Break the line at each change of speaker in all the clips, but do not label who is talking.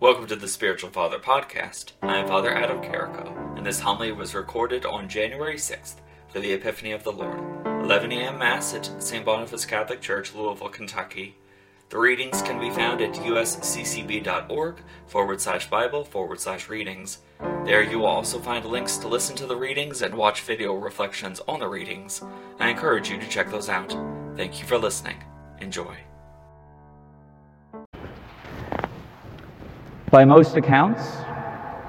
Welcome to the Spiritual Father Podcast. I am Father Adam Carrico, and this homily was recorded on January 6th for the Epiphany of the Lord. 11 a.m. Mass at St. Boniface Catholic Church, Louisville, Kentucky. The readings can be found at usccb.org forward slash Bible forward slash readings. There you will also find links to listen to the readings and watch video reflections on the readings. I encourage you to check those out. Thank you for listening. Enjoy.
By most accounts,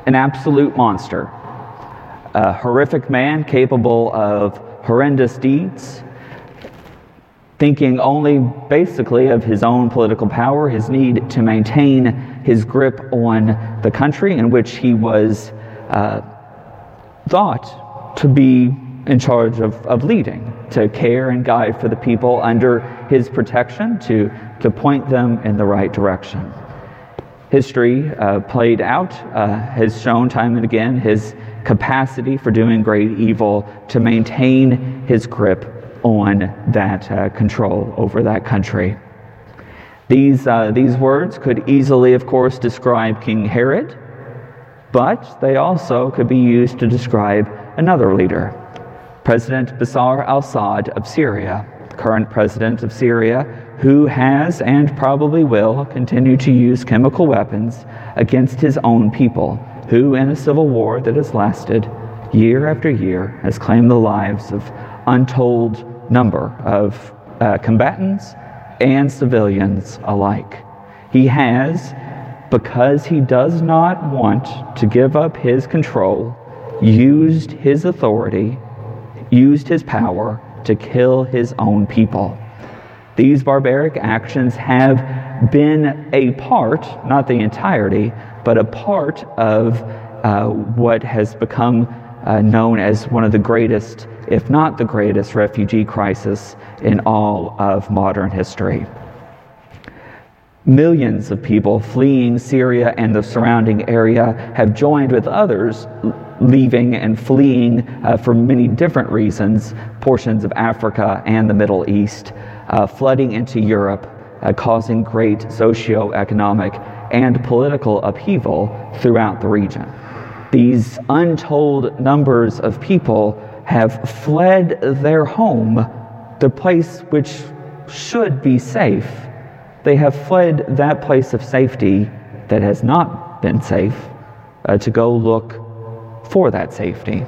an absolute monster, a horrific man capable of horrendous deeds, thinking only basically of his own political power, his need to maintain his grip on the country in which he was uh, thought to be in charge of, of leading, to care and guide for the people under his protection, to, to point them in the right direction history uh, played out uh, has shown time and again his capacity for doing great evil to maintain his grip on that uh, control over that country. These, uh, these words could easily, of course, describe King Herod, but they also could be used to describe another leader, President Bashar al Assad of Syria, current president of Syria, who has and probably will continue to use chemical weapons against his own people, who, in a civil war that has lasted year after year, has claimed the lives of untold number of uh, combatants and civilians alike. He has, because he does not want to give up his control, used his authority, used his power to kill his own people. These barbaric actions have been a part, not the entirety, but a part of uh, what has become uh, known as one of the greatest, if not the greatest, refugee crisis in all of modern history. Millions of people fleeing Syria and the surrounding area have joined with others leaving and fleeing uh, for many different reasons portions of Africa and the Middle East uh, flooding into Europe, uh, causing great socio-economic and political upheaval throughout the region. These untold numbers of people have fled their home, the place which should be safe. They have fled that place of safety that has not been safe uh, to go look for that safety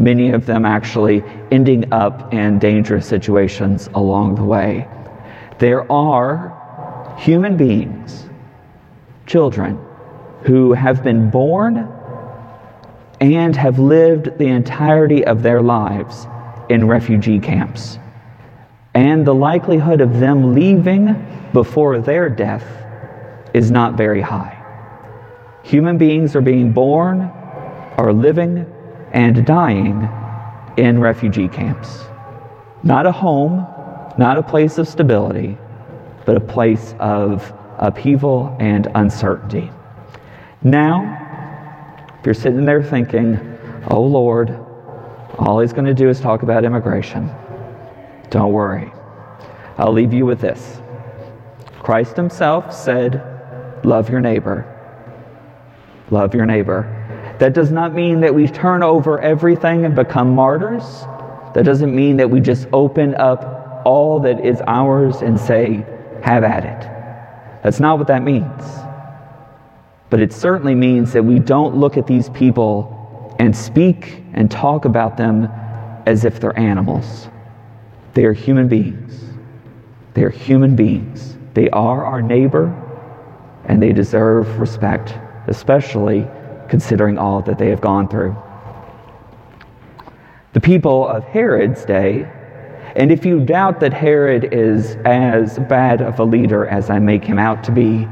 many of them actually ending up in dangerous situations along the way. There are human beings, children, who have been born and have lived the entirety of their lives in refugee camps. And the likelihood of them leaving before their death is not very high. Human beings are being born, are living, and dying in refugee camps. Not a home, not a place of stability, but a place of upheaval and uncertainty. Now, if you're sitting there thinking, oh Lord, all he's going to do is talk about immigration, don't worry. I'll leave you with this. Christ himself said, Love your neighbor. Love your neighbor. That does not mean that we turn over everything and become martyrs. That doesn't mean that we just open up all that is ours and say, have at it. That's not what that means. But it certainly means that we don't look at these people and speak and talk about them as if they're animals. They are human beings. They are human beings. They are our neighbor and they deserve respect, especially considering all that they have gone through. The people of Herod's day, and if you doubt that Herod is as bad of a leader as I make him out to be,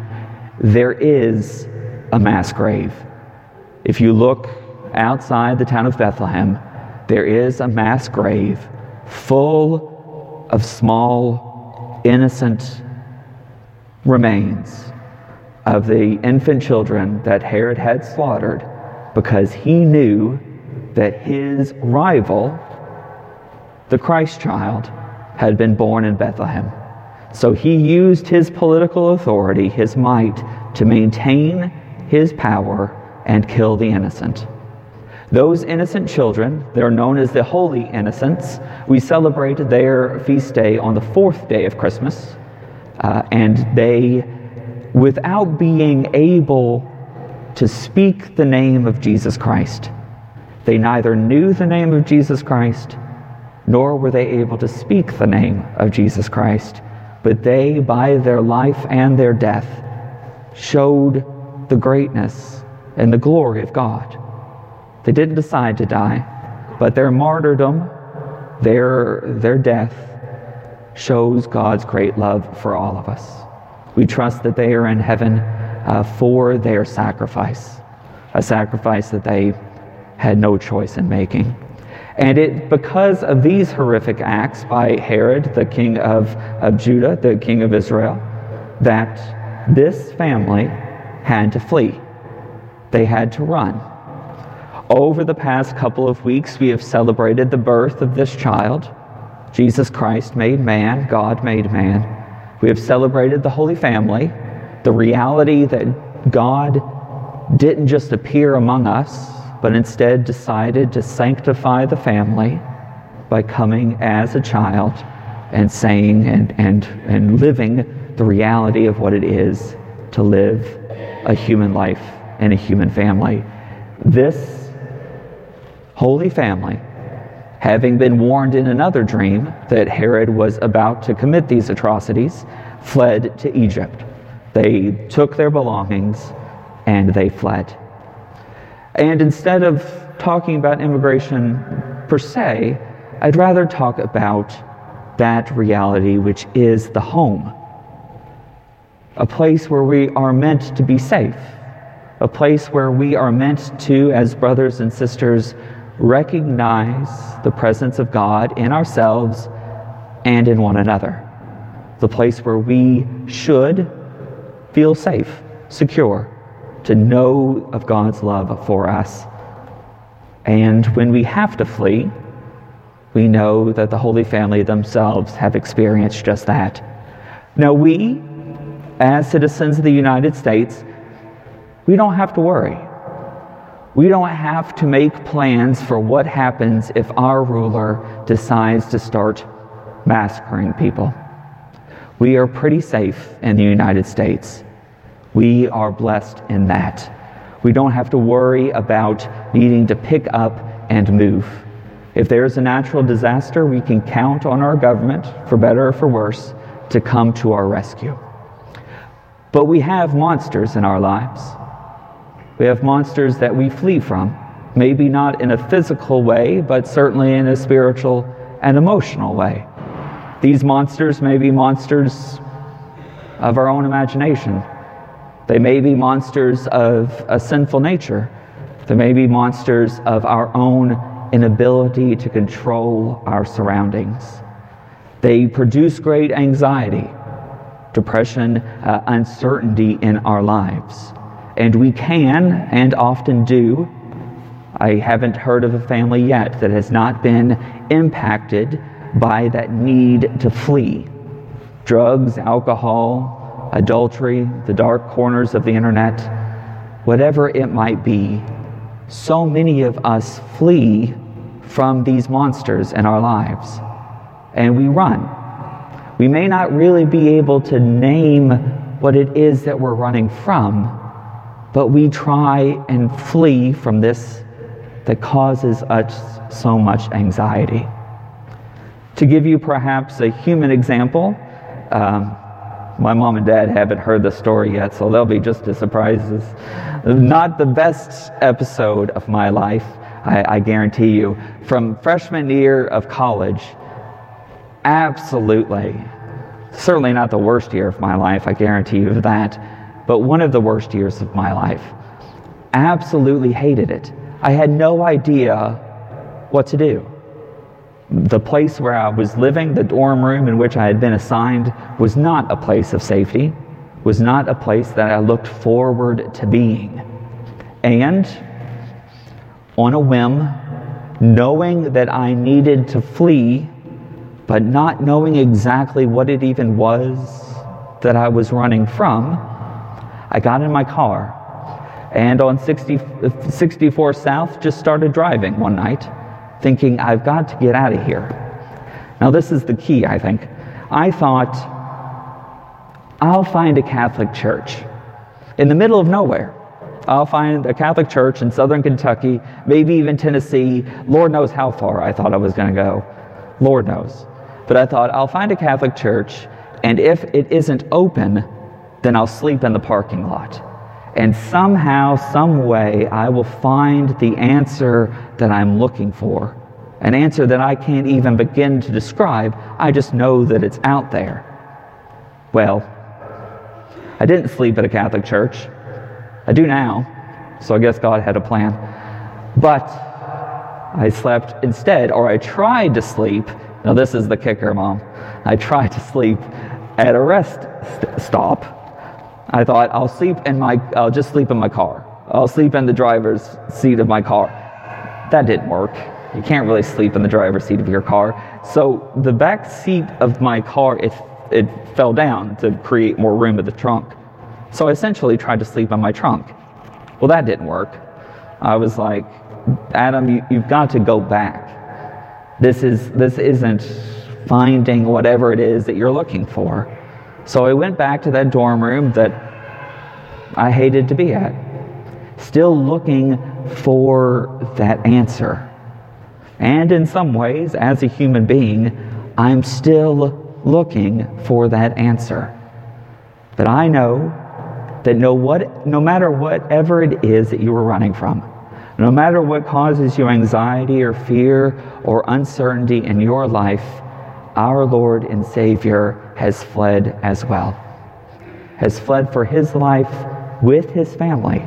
there is a mass grave. If you look outside the town of Bethlehem, there is a mass grave full of small, innocent remains of the infant children that Herod had slaughtered because he knew that his rival, the Christ child, had been born in Bethlehem. So he used his political authority, his might, to maintain his power and kill the innocent. Those innocent children, they're known as the Holy Innocents, we celebrate their feast day on the fourth day of Christmas. Uh, and they, without being able to speak the name of Jesus Christ, they neither knew the name of Jesus Christ, nor were they able to speak the name of Jesus Christ, but they, by their life and their death, showed the greatness and the glory of God. They didn't decide to die, but their martyrdom, their, their death, shows God's great love for all of us. We trust that they are in heaven uh, for their sacrifice, a sacrifice that they had no choice in making. And it, because of these horrific acts by Herod, the king of, of Judah, the king of Israel, that this family had to flee. They had to run. Over the past couple of weeks, we have celebrated the birth of this child, Jesus Christ made man, God made man. We have celebrated the Holy Family, the reality that God didn't just appear among us, but instead decided to sanctify the family by coming as a child and saying and, and, and living the reality of what it is to live a human life in a human family. This holy family, having been warned in another dream that Herod was about to commit these atrocities, fled to Egypt. They took their belongings and they fled. And instead of talking about immigration per se, I'd rather talk about that reality which is the home. A place where we are meant to be safe, a place where we are meant to, as brothers and sisters, recognize the presence of God in ourselves and in one another. The place where we should feel safe, secure, to know of God's love for us. And when we have to flee, we know that the Holy Family themselves have experienced just that. Now, we, as citizens of the United States, we don't have to worry. We don't have to make plans for what happens if our ruler decides to start massacring people. We are pretty safe in the United States. We are blessed in that. We don't have to worry about needing to pick up and move. If there's a natural disaster, we can count on our government, for better or for worse, to come to our rescue. But we have monsters in our lives. We have monsters that we flee from, maybe not in a physical way, but certainly in a spiritual and emotional way. These monsters may be monsters of our own imagination, they may be monsters of a sinful nature. They may be monsters of our own inability to control our surroundings. They produce great anxiety, depression, uh, uncertainty in our lives. And we can, and often do, I haven't heard of a family yet that has not been impacted by that need to flee. Drugs, alcohol, adultery, the dark corners of the internet, whatever it might be, so many of us flee from these monsters in our lives and we run. We may not really be able to name what it is that we're running from, but we try and flee from this that causes us so much anxiety. To give you perhaps a human example, um, my mom and dad haven't heard the story yet, so they'll be just as surprised as not the best episode of my life, I, I guarantee you. From freshman year of college, absolutely. Certainly not the worst year of my life, I guarantee you that, but one of the worst years of my life. Absolutely hated it. I had no idea what to do the place where I was living, the dorm room in which I had been assigned, was not a place of safety, was not a place that I looked forward to being. And on a whim, knowing that I needed to flee, but not knowing exactly what it even was that I was running from, I got in my car, and on 60, 64 South just started driving one night, thinking, I've got to get out of here. Now, this is the key, I think. I thought, I'll find a Catholic church in the middle of nowhere. I'll find a Catholic church in southern Kentucky, maybe even Tennessee. Lord knows how far I thought I was going to go. Lord knows. But I thought, I'll find a Catholic church, and if it isn't open, then I'll sleep in the parking lot. And somehow, some way, I will find the answer that I'm looking for. An answer that I can't even begin to describe. I just know that it's out there. Well, I didn't sleep at a Catholic church. I do now, so I guess God had a plan. But I slept instead, or I tried to sleep. Now, this is the kicker, Mom. I tried to sleep at a rest st- stop. I thought I'll sleep in my, I'll just sleep in my car. I'll sleep in the driver's seat of my car. That didn't work. You can't really sleep in the driver's seat of your car. So the back seat of my car, it, it fell down to create more room in the trunk. So I essentially tried to sleep on my trunk. Well, that didn't work. I was like, Adam, you, you've got to go back. This, is, this isn't finding whatever it is that you're looking for. So I went back to that dorm room that I hated to be at, still looking for that answer. And in some ways, as a human being, I'm still looking for that answer. But I know that no, what, no matter whatever it is that you are running from, no matter what causes you anxiety or fear or uncertainty in your life, our Lord and Savior has fled as well, has fled for his life with his family.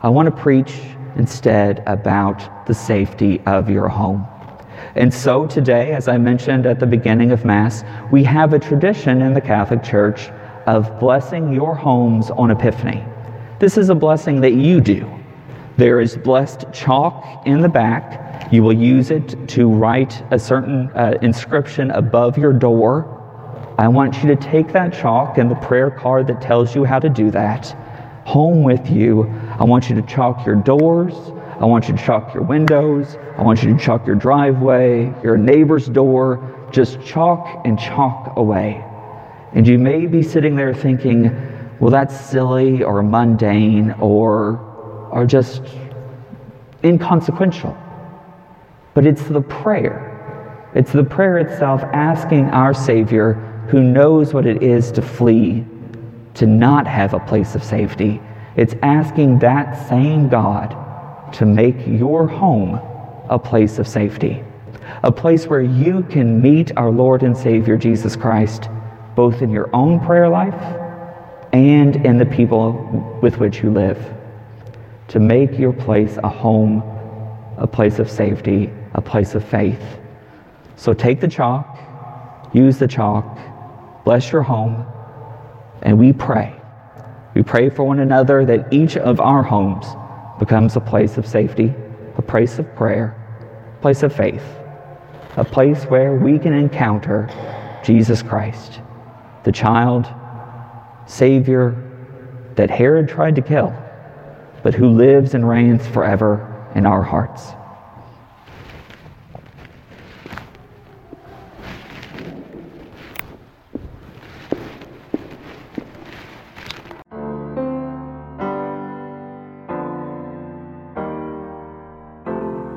I want to preach instead about the safety of your home. And so today, as I mentioned at the beginning of Mass, we have a tradition in the Catholic Church of blessing your homes on Epiphany. This is a blessing that you do. There is blessed chalk in the back. You will use it to write a certain uh, inscription above your door. I want you to take that chalk and the prayer card that tells you how to do that home with you. I want you to chalk your doors. I want you to chalk your windows. I want you to chalk your driveway, your neighbor's door. Just chalk and chalk away. And you may be sitting there thinking, well, that's silly or mundane or, or just inconsequential. But it's the prayer. It's the prayer itself asking our Savior, who knows what it is to flee, to not have a place of safety. It's asking that same God to make your home a place of safety, a place where you can meet our Lord and Savior Jesus Christ both in your own prayer life and in the people with which you live. To make your place a home, a place of safety, a place of faith. So take the chalk, use the chalk, bless your home, and we pray. We pray for one another that each of our homes becomes a place of safety, a place of prayer, a place of faith, a place where we can encounter Jesus Christ the child, Savior that Herod tried to kill, but who lives and reigns forever in our hearts.